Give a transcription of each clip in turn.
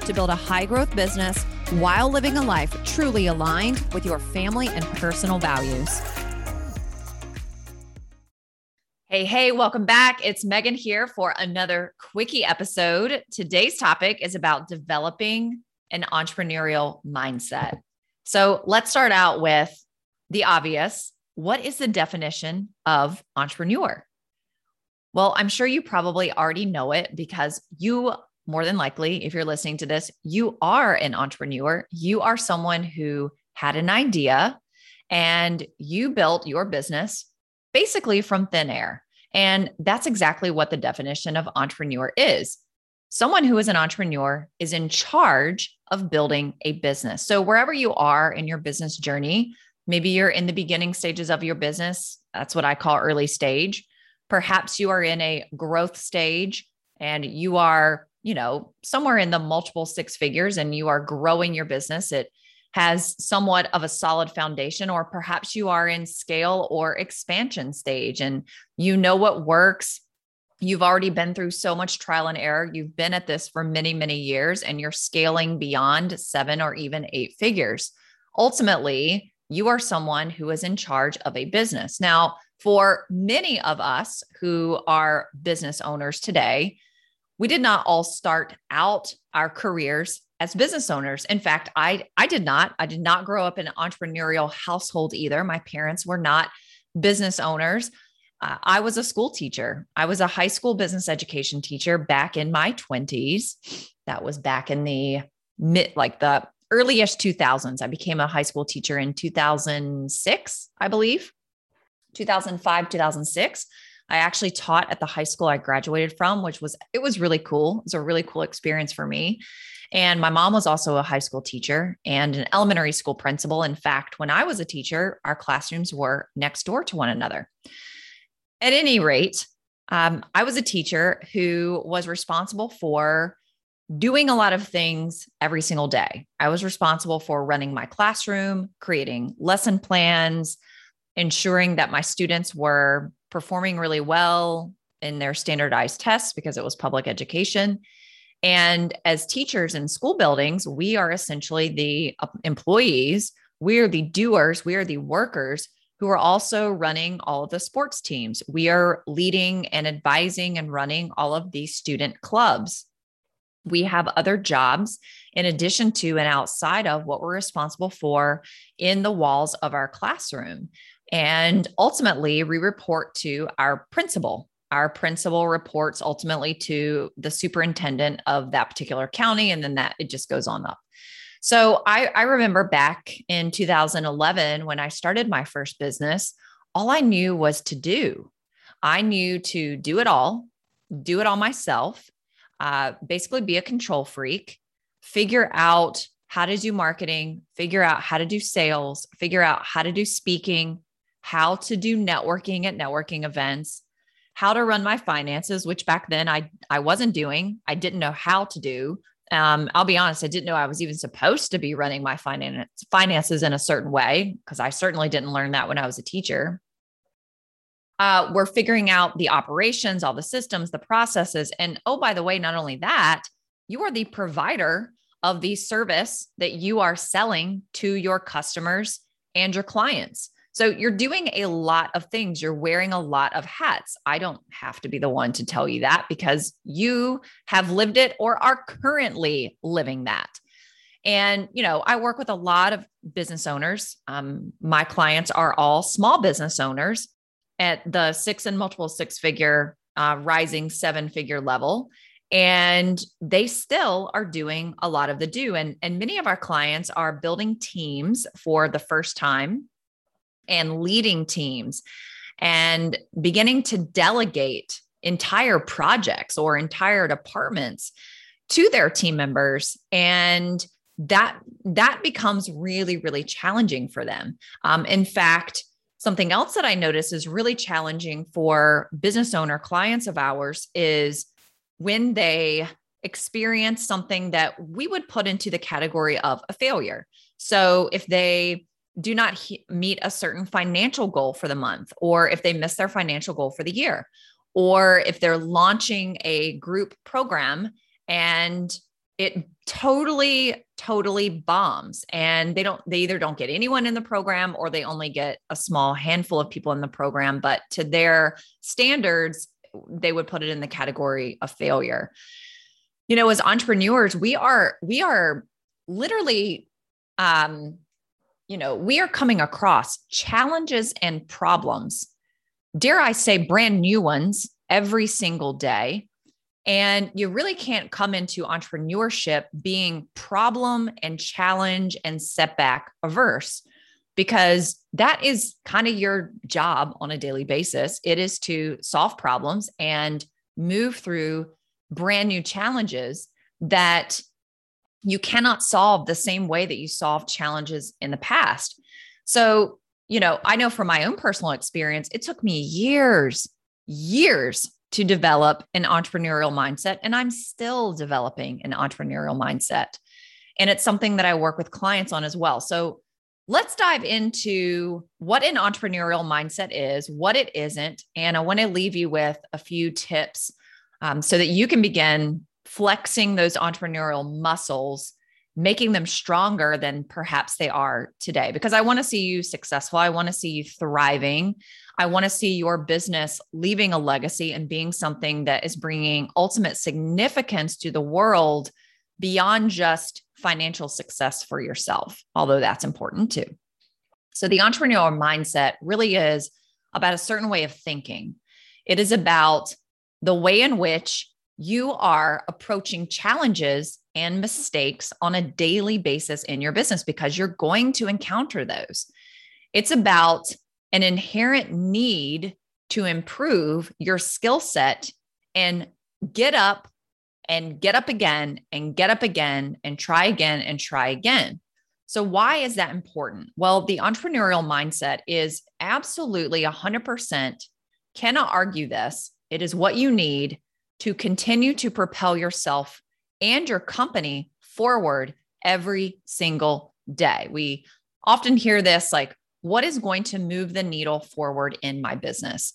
to build a high growth business while living a life truly aligned with your family and personal values. Hey, hey, welcome back. It's Megan here for another quickie episode. Today's topic is about developing an entrepreneurial mindset. So let's start out with the obvious. What is the definition of entrepreneur? Well, I'm sure you probably already know it because you more than likely, if you're listening to this, you are an entrepreneur. You are someone who had an idea and you built your business basically from thin air. And that's exactly what the definition of entrepreneur is. Someone who is an entrepreneur is in charge of building a business. So, wherever you are in your business journey, maybe you're in the beginning stages of your business. That's what I call early stage. Perhaps you are in a growth stage and you are you know, somewhere in the multiple six figures and you are growing your business, it has somewhat of a solid foundation, or perhaps you are in scale or expansion stage and you know what works. You've already been through so much trial and error. You've been at this for many, many years and you're scaling beyond seven or even eight figures. Ultimately, you are someone who is in charge of a business. Now, for many of us who are business owners today, we did not all start out our careers as business owners. In fact, I I did not. I did not grow up in an entrepreneurial household either. My parents were not business owners. Uh, I was a school teacher. I was a high school business education teacher back in my 20s. That was back in the mid like the earliest 2000s. I became a high school teacher in 2006, I believe. 2005, 2006. I actually taught at the high school I graduated from, which was, it was really cool. It was a really cool experience for me. And my mom was also a high school teacher and an elementary school principal. In fact, when I was a teacher, our classrooms were next door to one another. At any rate, um, I was a teacher who was responsible for doing a lot of things every single day. I was responsible for running my classroom, creating lesson plans, ensuring that my students were performing really well in their standardized tests because it was public education. And as teachers in school buildings, we are essentially the uh, employees, we are the doers, we are the workers who are also running all of the sports teams. We are leading and advising and running all of these student clubs. We have other jobs in addition to and outside of what we're responsible for in the walls of our classroom. And ultimately, we report to our principal. Our principal reports ultimately to the superintendent of that particular county, and then that it just goes on up. So I, I remember back in 2011 when I started my first business, all I knew was to do. I knew to do it all, do it all myself, uh, basically be a control freak, figure out how to do marketing, figure out how to do sales, figure out how to do speaking, how to do networking at networking events, how to run my finances, which back then I I wasn't doing. I didn't know how to do. Um, I'll be honest, I didn't know I was even supposed to be running my finance finances in a certain way because I certainly didn't learn that when I was a teacher. Uh, we're figuring out the operations, all the systems, the processes, and oh, by the way, not only that, you are the provider of the service that you are selling to your customers and your clients. So you're doing a lot of things. You're wearing a lot of hats. I don't have to be the one to tell you that because you have lived it or are currently living that. And, you know, I work with a lot of business owners. Um, my clients are all small business owners at the six and multiple six figure, uh, rising seven figure level. And they still are doing a lot of the do. And, and many of our clients are building teams for the first time and leading teams and beginning to delegate entire projects or entire departments to their team members. And that that becomes really really challenging for them. Um, in fact something else that i notice is really challenging for business owner clients of ours is when they experience something that we would put into the category of a failure. So if they do not he- meet a certain financial goal for the month or if they miss their financial goal for the year or if they're launching a group program and it totally totally bombs and they don't they either don't get anyone in the program or they only get a small handful of people in the program but to their standards they would put it in the category of failure. You know as entrepreneurs we are we are literally um you know we are coming across challenges and problems dare i say brand new ones every single day and you really can't come into entrepreneurship being problem and challenge and setback averse because that is kind of your job on a daily basis. It is to solve problems and move through brand new challenges that you cannot solve the same way that you solved challenges in the past. So, you know, I know from my own personal experience, it took me years, years to develop an entrepreneurial mindset. And I'm still developing an entrepreneurial mindset. And it's something that I work with clients on as well. So let's dive into what an entrepreneurial mindset is, what it isn't. And I want to leave you with a few tips um, so that you can begin flexing those entrepreneurial muscles making them stronger than perhaps they are today because I want to see you successful. I want to see you thriving. I want to see your business leaving a legacy and being something that is bringing ultimate significance to the world beyond just financial success for yourself, although that's important too. So, the entrepreneurial mindset really is about a certain way of thinking. It is about the way in which you are approaching challenges and mistakes on a daily basis in your business because you're going to encounter those. It's about an inherent need to improve your skill set and get up and get up again and get up again and try again and try again. So, why is that important? Well, the entrepreneurial mindset is absolutely 100%, cannot argue this. It is what you need to continue to propel yourself and your company forward every single day. We often hear this like, what is going to move the needle forward in my business?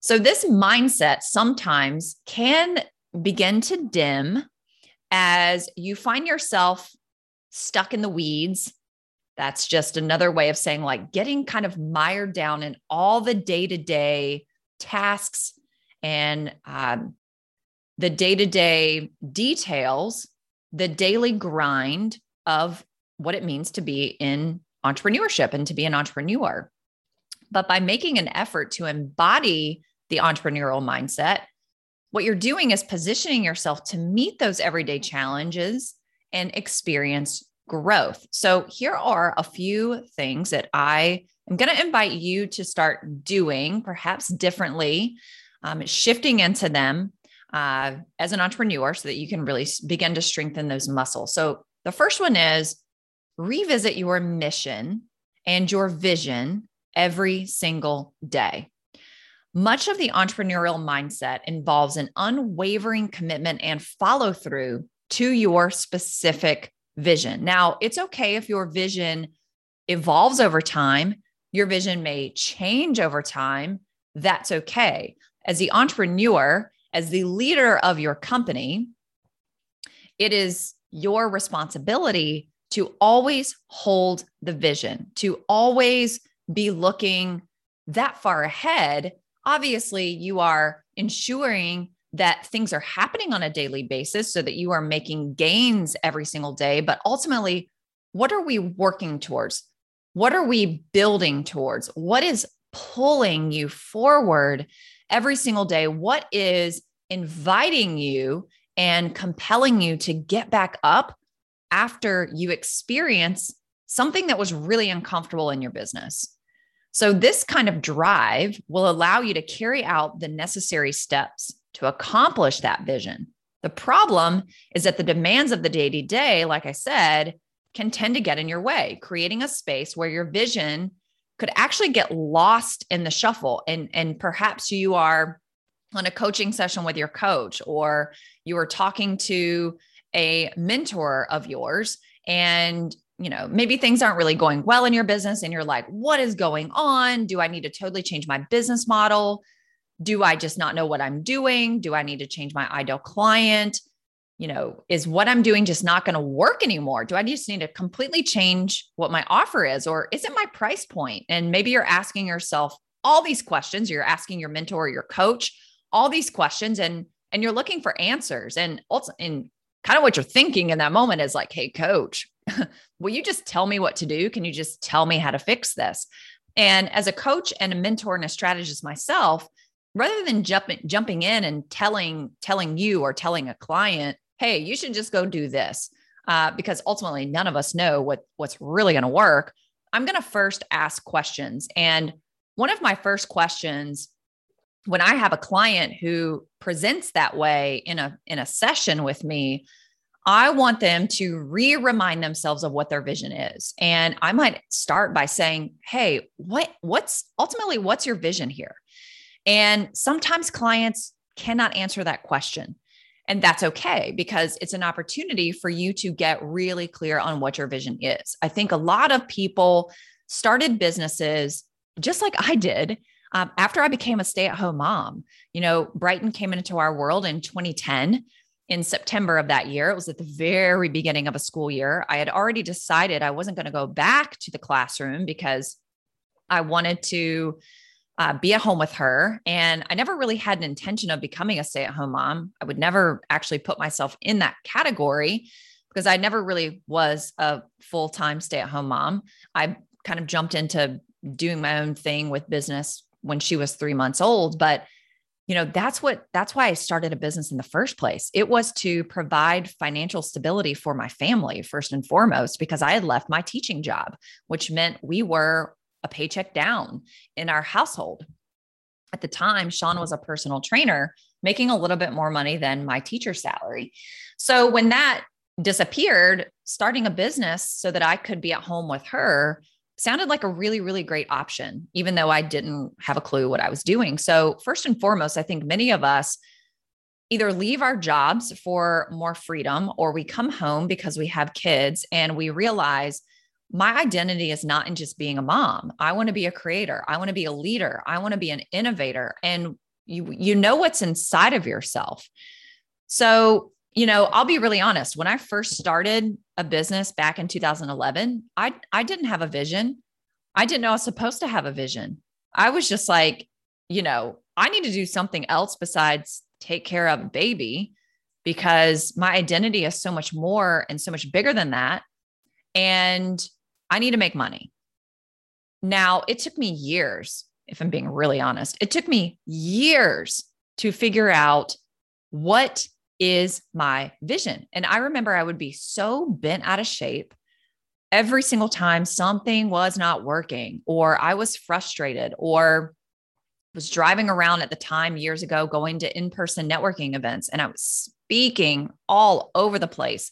So, this mindset sometimes can begin to dim as you find yourself stuck in the weeds. That's just another way of saying, like, getting kind of mired down in all the day to day tasks and um, the day to day details, the daily grind of what it means to be in entrepreneurship and to be an entrepreneur. But by making an effort to embody the entrepreneurial mindset, what you're doing is positioning yourself to meet those everyday challenges and experience growth. So, here are a few things that I am going to invite you to start doing, perhaps differently, um, shifting into them uh, as an entrepreneur so that you can really begin to strengthen those muscles. So, the first one is revisit your mission and your vision every single day. Much of the entrepreneurial mindset involves an unwavering commitment and follow through to your specific vision. Now, it's okay if your vision evolves over time, your vision may change over time. That's okay. As the entrepreneur, as the leader of your company, it is your responsibility to always hold the vision, to always be looking that far ahead. Obviously, you are ensuring that things are happening on a daily basis so that you are making gains every single day. But ultimately, what are we working towards? What are we building towards? What is pulling you forward every single day? What is inviting you and compelling you to get back up after you experience something that was really uncomfortable in your business. So, this kind of drive will allow you to carry out the necessary steps to accomplish that vision. The problem is that the demands of the day to day, like I said, can tend to get in your way, creating a space where your vision could actually get lost in the shuffle. And, and perhaps you are on a coaching session with your coach, or you are talking to a mentor of yours, and you know, maybe things aren't really going well in your business, and you're like, what is going on? Do I need to totally change my business model? Do I just not know what I'm doing? Do I need to change my ideal client? You know, is what I'm doing just not going to work anymore? Do I just need to completely change what my offer is? Or is it my price point? And maybe you're asking yourself all these questions. You're asking your mentor or your coach all these questions and and you're looking for answers. And also, and kind of what you're thinking in that moment is like, hey, coach, will you just tell me what to do? Can you just tell me how to fix this? And as a coach and a mentor and a strategist myself, rather than jumping jumping in and telling telling you or telling a client, hey, you should just go do this, uh, because ultimately none of us know what what's really going to work. I'm going to first ask questions, and one of my first questions when I have a client who presents that way in a in a session with me, I want them to re-remind themselves of what their vision is. And I might start by saying, "Hey, what what's ultimately what's your vision here?" And sometimes clients cannot answer that question. And that's okay because it's an opportunity for you to get really clear on what your vision is. I think a lot of people started businesses just like I did um, after I became a stay at home mom, you know, Brighton came into our world in 2010 in September of that year. It was at the very beginning of a school year. I had already decided I wasn't going to go back to the classroom because I wanted to uh, be at home with her. And I never really had an intention of becoming a stay at home mom. I would never actually put myself in that category because I never really was a full time stay at home mom. I kind of jumped into doing my own thing with business when she was three months old. But you know that's what that's why i started a business in the first place it was to provide financial stability for my family first and foremost because i had left my teaching job which meant we were a paycheck down in our household at the time sean was a personal trainer making a little bit more money than my teacher salary so when that disappeared starting a business so that i could be at home with her sounded like a really, really great option, even though I didn't have a clue what I was doing. So, first and foremost, I think many of us either leave our jobs for more freedom or we come home because we have kids and we realize my identity is not in just being a mom. I want to be a creator. I want to be a leader. I want to be an innovator. And you you know what's inside of yourself. So, you know, I'll be really honest. When I first started a business back in 2011, I I didn't have a vision. I didn't know I was supposed to have a vision. I was just like, you know, I need to do something else besides take care of a baby because my identity is so much more and so much bigger than that. And I need to make money. Now, it took me years, if I'm being really honest, it took me years to figure out what is my vision. And I remember I would be so bent out of shape every single time something was not working, or I was frustrated, or was driving around at the time years ago going to in person networking events, and I was speaking all over the place.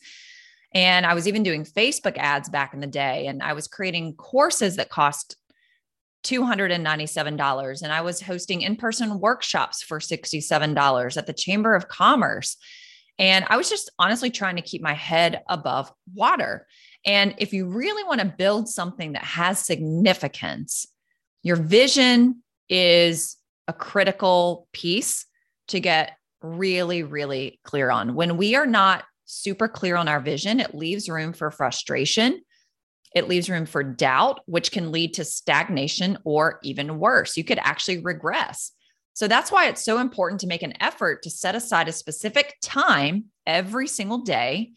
And I was even doing Facebook ads back in the day, and I was creating courses that cost $297. And I was hosting in person workshops for $67 at the Chamber of Commerce. And I was just honestly trying to keep my head above water. And if you really want to build something that has significance, your vision is a critical piece to get really, really clear on. When we are not super clear on our vision, it leaves room for frustration it leaves room for doubt, which can lead to stagnation or even worse. You could actually regress. So that's why it's so important to make an effort to set aside a specific time every single day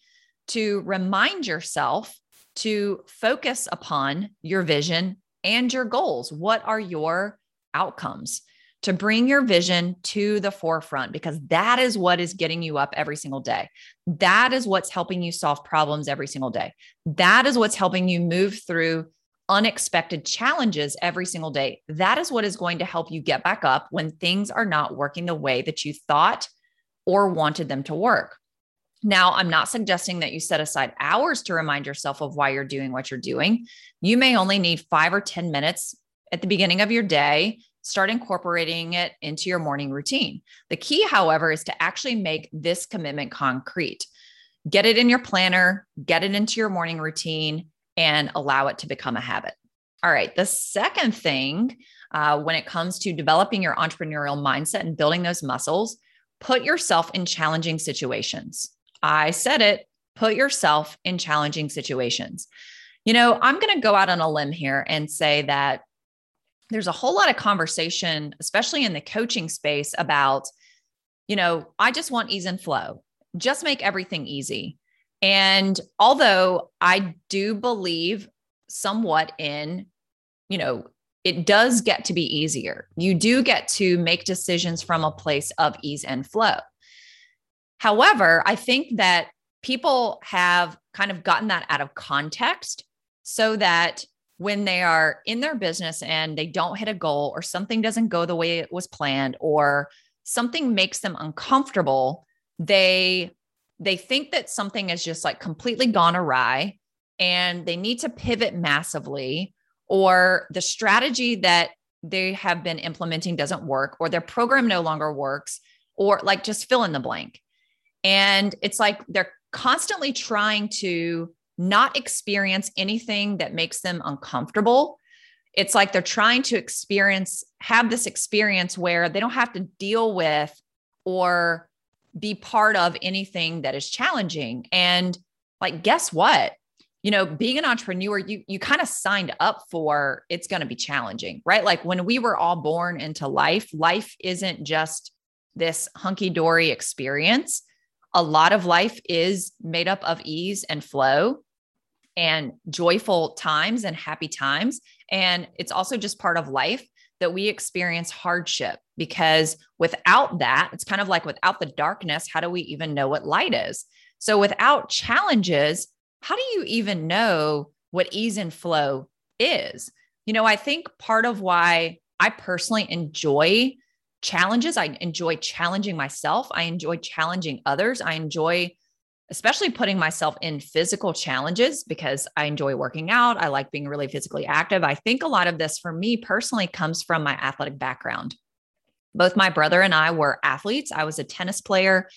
to remind yourself to focus upon your vision and your goals. What are your outcomes? To bring your vision to the forefront because that is what is getting you up every single day. That is what's helping you solve problems every single day. That is what's helping you move through unexpected challenges every single day. That is what is going to help you get back up when things are not working the way that you thought or wanted them to work. Now, I'm not suggesting that you set aside hours to remind yourself of why you're doing what you're doing. You may only need five or 10 minutes at the beginning of your day. Start incorporating it into your morning routine. The key, however, is to actually make this commitment concrete. Get it in your planner, get it into your morning routine, and allow it to become a habit. All right. The second thing uh, when it comes to developing your entrepreneurial mindset and building those muscles, put yourself in challenging situations. I said it, put yourself in challenging situations. You know, I'm going to go out on a limb here and say that there's a whole lot of conversation, especially in the coaching space, about, you know, I just want ease and flow, just make everything easy. And although I do believe somewhat in, you know, it does get to be easier. You do get to make decisions from a place of ease and flow. However, I think that people have kind of gotten that out of context so that when they are in their business and they don't hit a goal or something doesn't go the way it was planned or something makes them uncomfortable, they they think that something is just like completely gone awry and they need to pivot massively or the strategy that they have been implementing doesn't work or their program no longer works or like just fill in the blank. And it's like they're constantly trying to not experience anything that makes them uncomfortable. It's like they're trying to experience have this experience where they don't have to deal with or be part of anything that is challenging. And like guess what? You know being an entrepreneur you you kind of signed up for it's going to be challenging right? Like when we were all born into life life isn't just this hunky dory experience a lot of life is made up of ease and flow and joyful times and happy times and it's also just part of life that we experience hardship because without that it's kind of like without the darkness how do we even know what light is so without challenges how do you even know what ease and flow is? You know, I think part of why I personally enjoy challenges, I enjoy challenging myself, I enjoy challenging others, I enjoy especially putting myself in physical challenges because I enjoy working out. I like being really physically active. I think a lot of this for me personally comes from my athletic background. Both my brother and I were athletes. I was a tennis player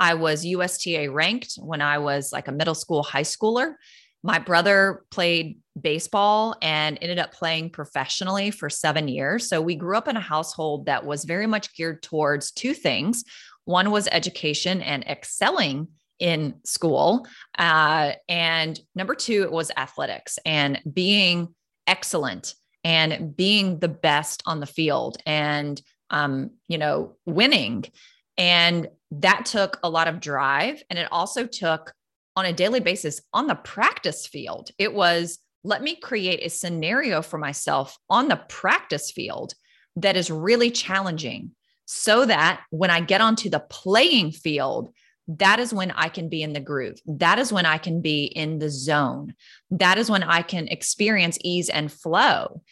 I was USTA ranked when I was like a middle school, high schooler. My brother played baseball and ended up playing professionally for seven years. So we grew up in a household that was very much geared towards two things one was education and excelling in school. Uh, and number two, it was athletics and being excellent and being the best on the field and, um, you know, winning. And that took a lot of drive. And it also took on a daily basis on the practice field. It was let me create a scenario for myself on the practice field that is really challenging so that when I get onto the playing field, that is when I can be in the groove. That is when I can be in the zone. That is when I can experience ease and flow.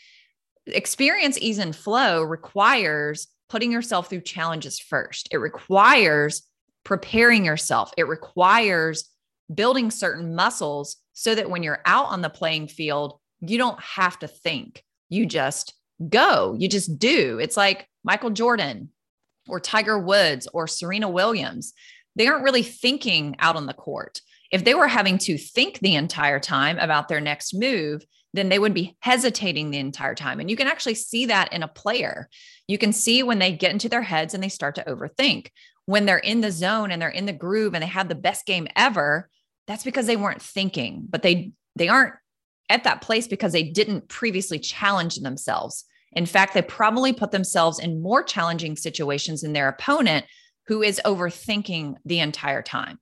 Experience ease and flow requires putting yourself through challenges first. It requires preparing yourself, it requires building certain muscles so that when you're out on the playing field, you don't have to think. You just go, you just do. It's like Michael Jordan or Tiger Woods or Serena Williams. They aren't really thinking out on the court. If they were having to think the entire time about their next move, then they would be hesitating the entire time. And you can actually see that in a player. You can see when they get into their heads and they start to overthink. When they're in the zone and they're in the groove and they have the best game ever, that's because they weren't thinking, but they they aren't at that place because they didn't previously challenge themselves. In fact, they probably put themselves in more challenging situations than their opponent who is overthinking the entire time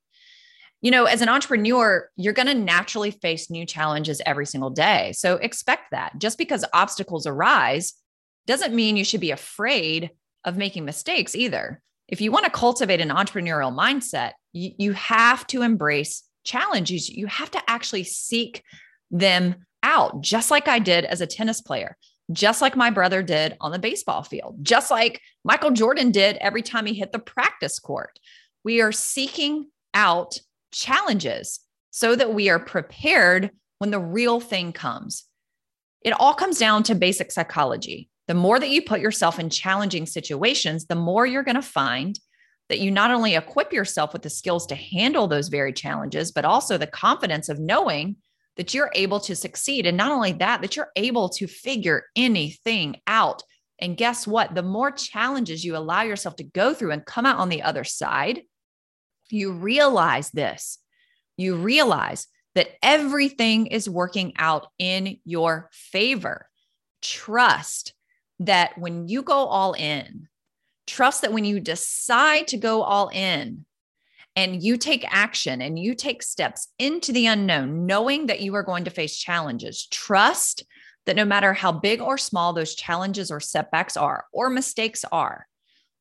you know, as an entrepreneur, you're going to naturally face new challenges every single day. So expect that. Just because obstacles arise doesn't mean you should be afraid of making mistakes either. If you want to cultivate an entrepreneurial mindset, you, you have to embrace challenges. You have to actually seek them out, just like I did as a tennis player, just like my brother did on the baseball field, just like Michael Jordan did every time he hit the practice court. We are seeking out challenges so that we are prepared when the real thing comes. It all comes down to basic psychology. The more that you put yourself in challenging situations, the more you're going to find that you not only equip yourself with the skills to handle those very challenges, but also the confidence of knowing that you're able to succeed. And not only that, that you're able to figure anything out. And guess what? The more challenges you allow yourself to go through and come out on the other side, you realize this. You realize that everything is working out in your favor. Trust that when you go all in, trust that when you decide to go all in and you take action and you take steps into the unknown, knowing that you are going to face challenges, trust that no matter how big or small those challenges or setbacks are or mistakes are,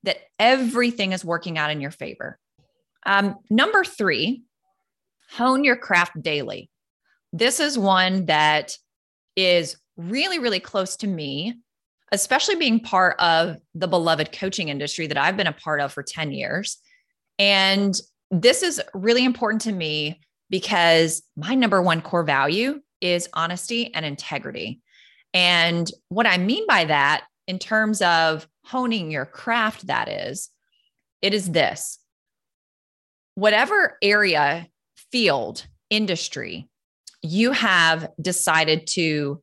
that everything is working out in your favor. Um, number three, hone your craft daily. This is one that is really, really close to me, especially being part of the beloved coaching industry that I've been a part of for 10 years. And this is really important to me because my number one core value is honesty and integrity. And what I mean by that, in terms of honing your craft, that is, it is this whatever area field, industry, you have decided to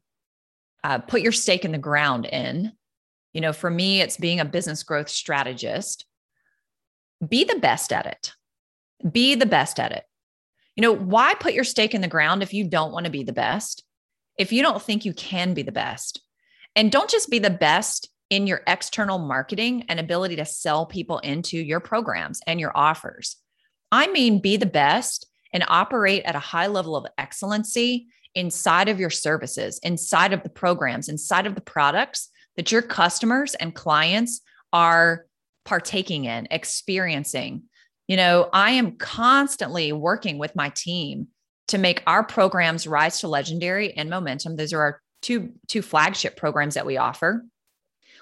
uh, put your stake in the ground in, you know, for me, it's being a business growth strategist. Be the best at it. Be the best at it. You know, why put your stake in the ground if you don't want to be the best? If you don't think you can be the best? And don't just be the best in your external marketing and ability to sell people into your programs and your offers. I mean, be the best and operate at a high level of excellency inside of your services, inside of the programs, inside of the products that your customers and clients are partaking in, experiencing. You know, I am constantly working with my team to make our programs rise to legendary and momentum. Those are our two two flagship programs that we offer.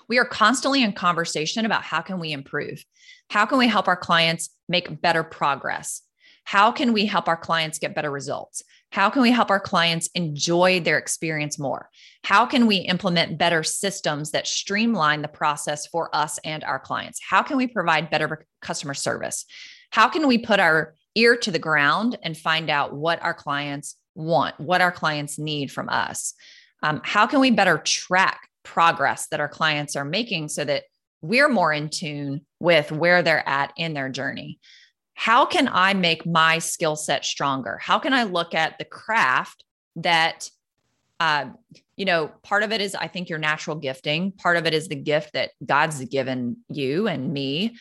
We are constantly in conversation about how can we improve? How can we help our clients make better progress? How can we help our clients get better results? How can we help our clients enjoy their experience more? How can we implement better systems that streamline the process for us and our clients? How can we provide better customer service? How can we put our ear to the ground and find out what our clients want, what our clients need from us? Um, how can we better track progress that our clients are making so that we're more in tune with where they're at in their journey? How can I make my skill set stronger? How can I look at the craft that, uh, you know, part of it is I think your natural gifting, part of it is the gift that God's given you and me.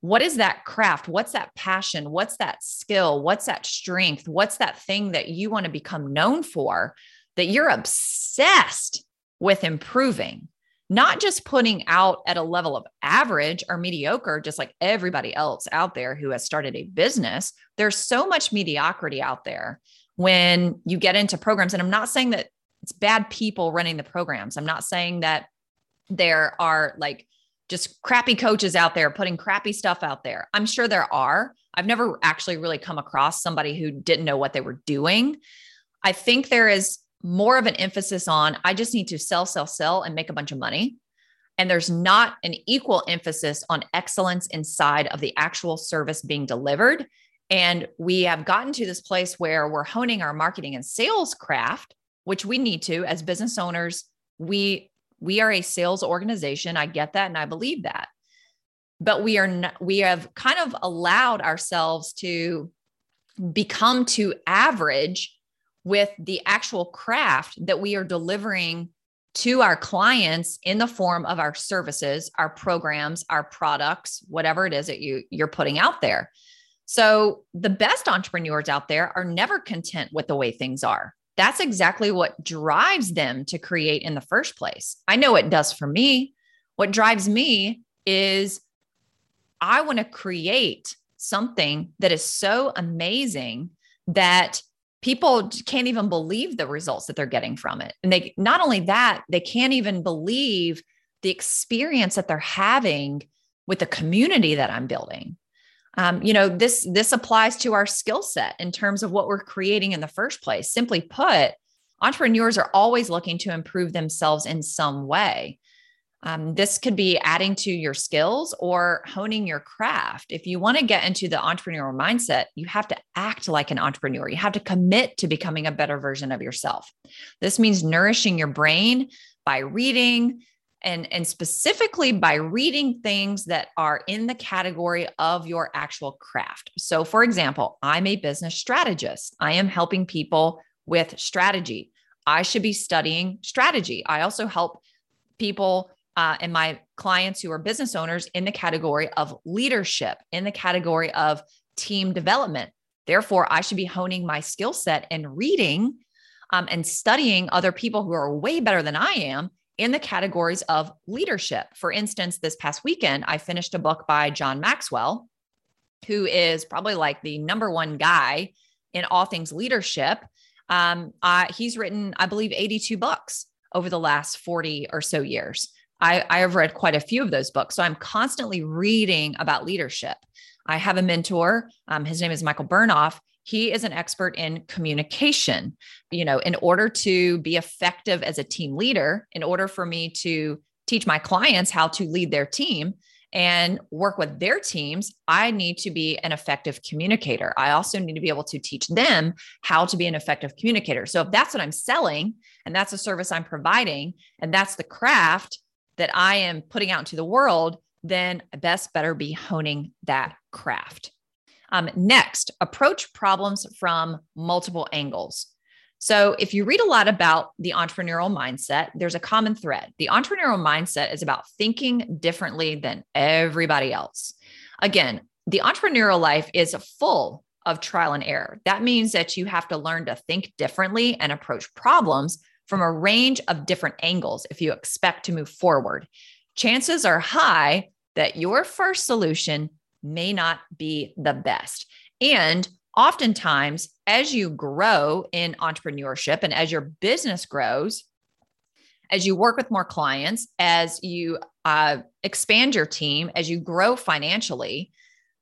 What is that craft? What's that passion? What's that skill? What's that strength? What's that thing that you want to become known for that you're obsessed with improving? Not just putting out at a level of average or mediocre, just like everybody else out there who has started a business. There's so much mediocrity out there when you get into programs. And I'm not saying that it's bad people running the programs. I'm not saying that there are like just crappy coaches out there putting crappy stuff out there. I'm sure there are. I've never actually really come across somebody who didn't know what they were doing. I think there is more of an emphasis on I just need to sell, sell, sell and make a bunch of money. And there's not an equal emphasis on excellence inside of the actual service being delivered. And we have gotten to this place where we're honing our marketing and sales craft, which we need to as business owners. We we are a sales organization. I get that and I believe that. But we are not, we have kind of allowed ourselves to become too average with the actual craft that we are delivering to our clients in the form of our services, our programs, our products, whatever it is that you you're putting out there. So the best entrepreneurs out there are never content with the way things are. That's exactly what drives them to create in the first place. I know it does for me. What drives me is I want to create something that is so amazing that people can't even believe the results that they're getting from it. And they not only that, they can't even believe the experience that they're having with the community that I'm building. Um, you know, this this applies to our skill set in terms of what we're creating in the first place. Simply put, entrepreneurs are always looking to improve themselves in some way. Um, this could be adding to your skills or honing your craft. If you want to get into the entrepreneurial mindset, you have to act like an entrepreneur. You have to commit to becoming a better version of yourself. This means nourishing your brain by reading, and, and specifically by reading things that are in the category of your actual craft. So, for example, I'm a business strategist, I am helping people with strategy. I should be studying strategy. I also help people uh, and my clients who are business owners in the category of leadership, in the category of team development. Therefore, I should be honing my skill set and reading um, and studying other people who are way better than I am in the categories of leadership. For instance, this past weekend, I finished a book by John Maxwell, who is probably like the number one guy in all things leadership. Um, uh, he's written, I believe, 82 books over the last 40 or so years. I, I have read quite a few of those books. So I'm constantly reading about leadership. I have a mentor. Um, his name is Michael Bernoff. He is an expert in communication. You know, in order to be effective as a team leader, in order for me to teach my clients how to lead their team and work with their teams, I need to be an effective communicator. I also need to be able to teach them how to be an effective communicator. So if that's what I'm selling and that's a service I'm providing and that's the craft that I am putting out into the world, then best better be honing that craft. Um, next, approach problems from multiple angles. So, if you read a lot about the entrepreneurial mindset, there's a common thread. The entrepreneurial mindset is about thinking differently than everybody else. Again, the entrepreneurial life is full of trial and error. That means that you have to learn to think differently and approach problems from a range of different angles if you expect to move forward. Chances are high that your first solution may not be the best. And oftentimes, as you grow in entrepreneurship and as your business grows, as you work with more clients, as you uh, expand your team, as you grow financially,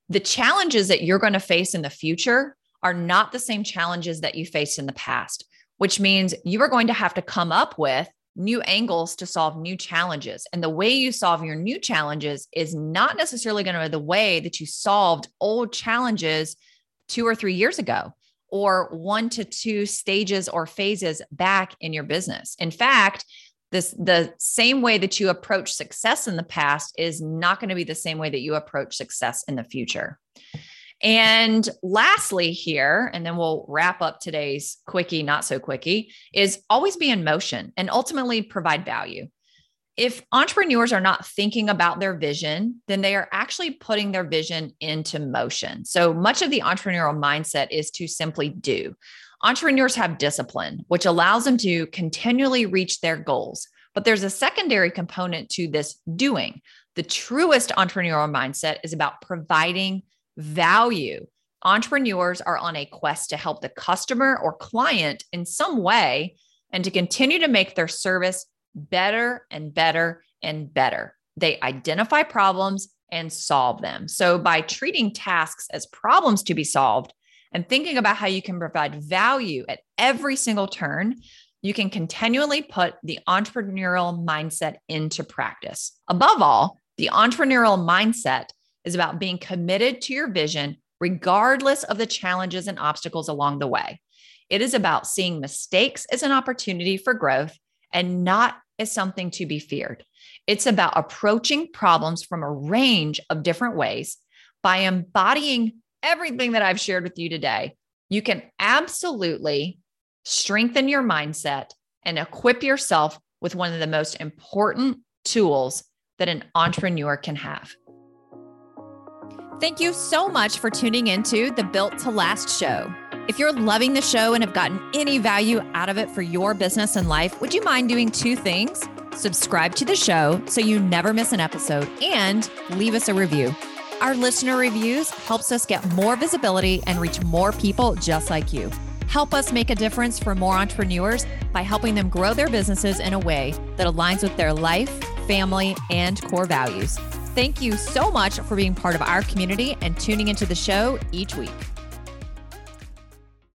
the challenges that you're going to face in the future are not the same challenges that you faced in the past which means you are going to have to come up with new angles to solve new challenges. And the way you solve your new challenges is not necessarily going to be the way that you solved old challenges two or three years ago or one to two stages or phases back in your business. In fact, this the same way that you approach success in the past is not going to be the same way that you approach success in the future. And lastly, here, and then we'll wrap up today's quickie, not so quickie, is always be in motion and ultimately provide value. If entrepreneurs are not thinking about their vision, then they are actually putting their vision into motion. So much of the entrepreneurial mindset is to simply do. Entrepreneurs have discipline, which allows them to continually reach their goals. But there's a secondary component to this doing. The truest entrepreneurial mindset is about providing value. Entrepreneurs are on a quest to help the customer or client in some way and to continue to make their service better and better and better. They identify problems and solve them. So, by treating tasks as problems to be solved and thinking about how you can provide value at every single turn, you can continually put the entrepreneurial mindset into practice. Above all, the entrepreneurial mindset is about being committed to your vision, regardless of the challenges and obstacles along the way. It is about seeing mistakes as an opportunity for growth and not as something to be feared. It's about approaching problems from a range of different ways by embodying everything that I've shared with you today. You can absolutely strengthen your mindset and equip yourself with one of the most important tools that an entrepreneur can have. Thank you so much for tuning into the Built to Last show. If you're loving the show and have gotten any value out of it for your business and life, would you mind doing two things? Subscribe to the show so you never miss an episode and leave us a review. Our listener reviews helps us get more visibility and reach more people just like you. Help us make a difference for more entrepreneurs by helping them grow their businesses in a way that aligns with their life, family, and core values. Thank you so much for being part of our community and tuning into the show each week.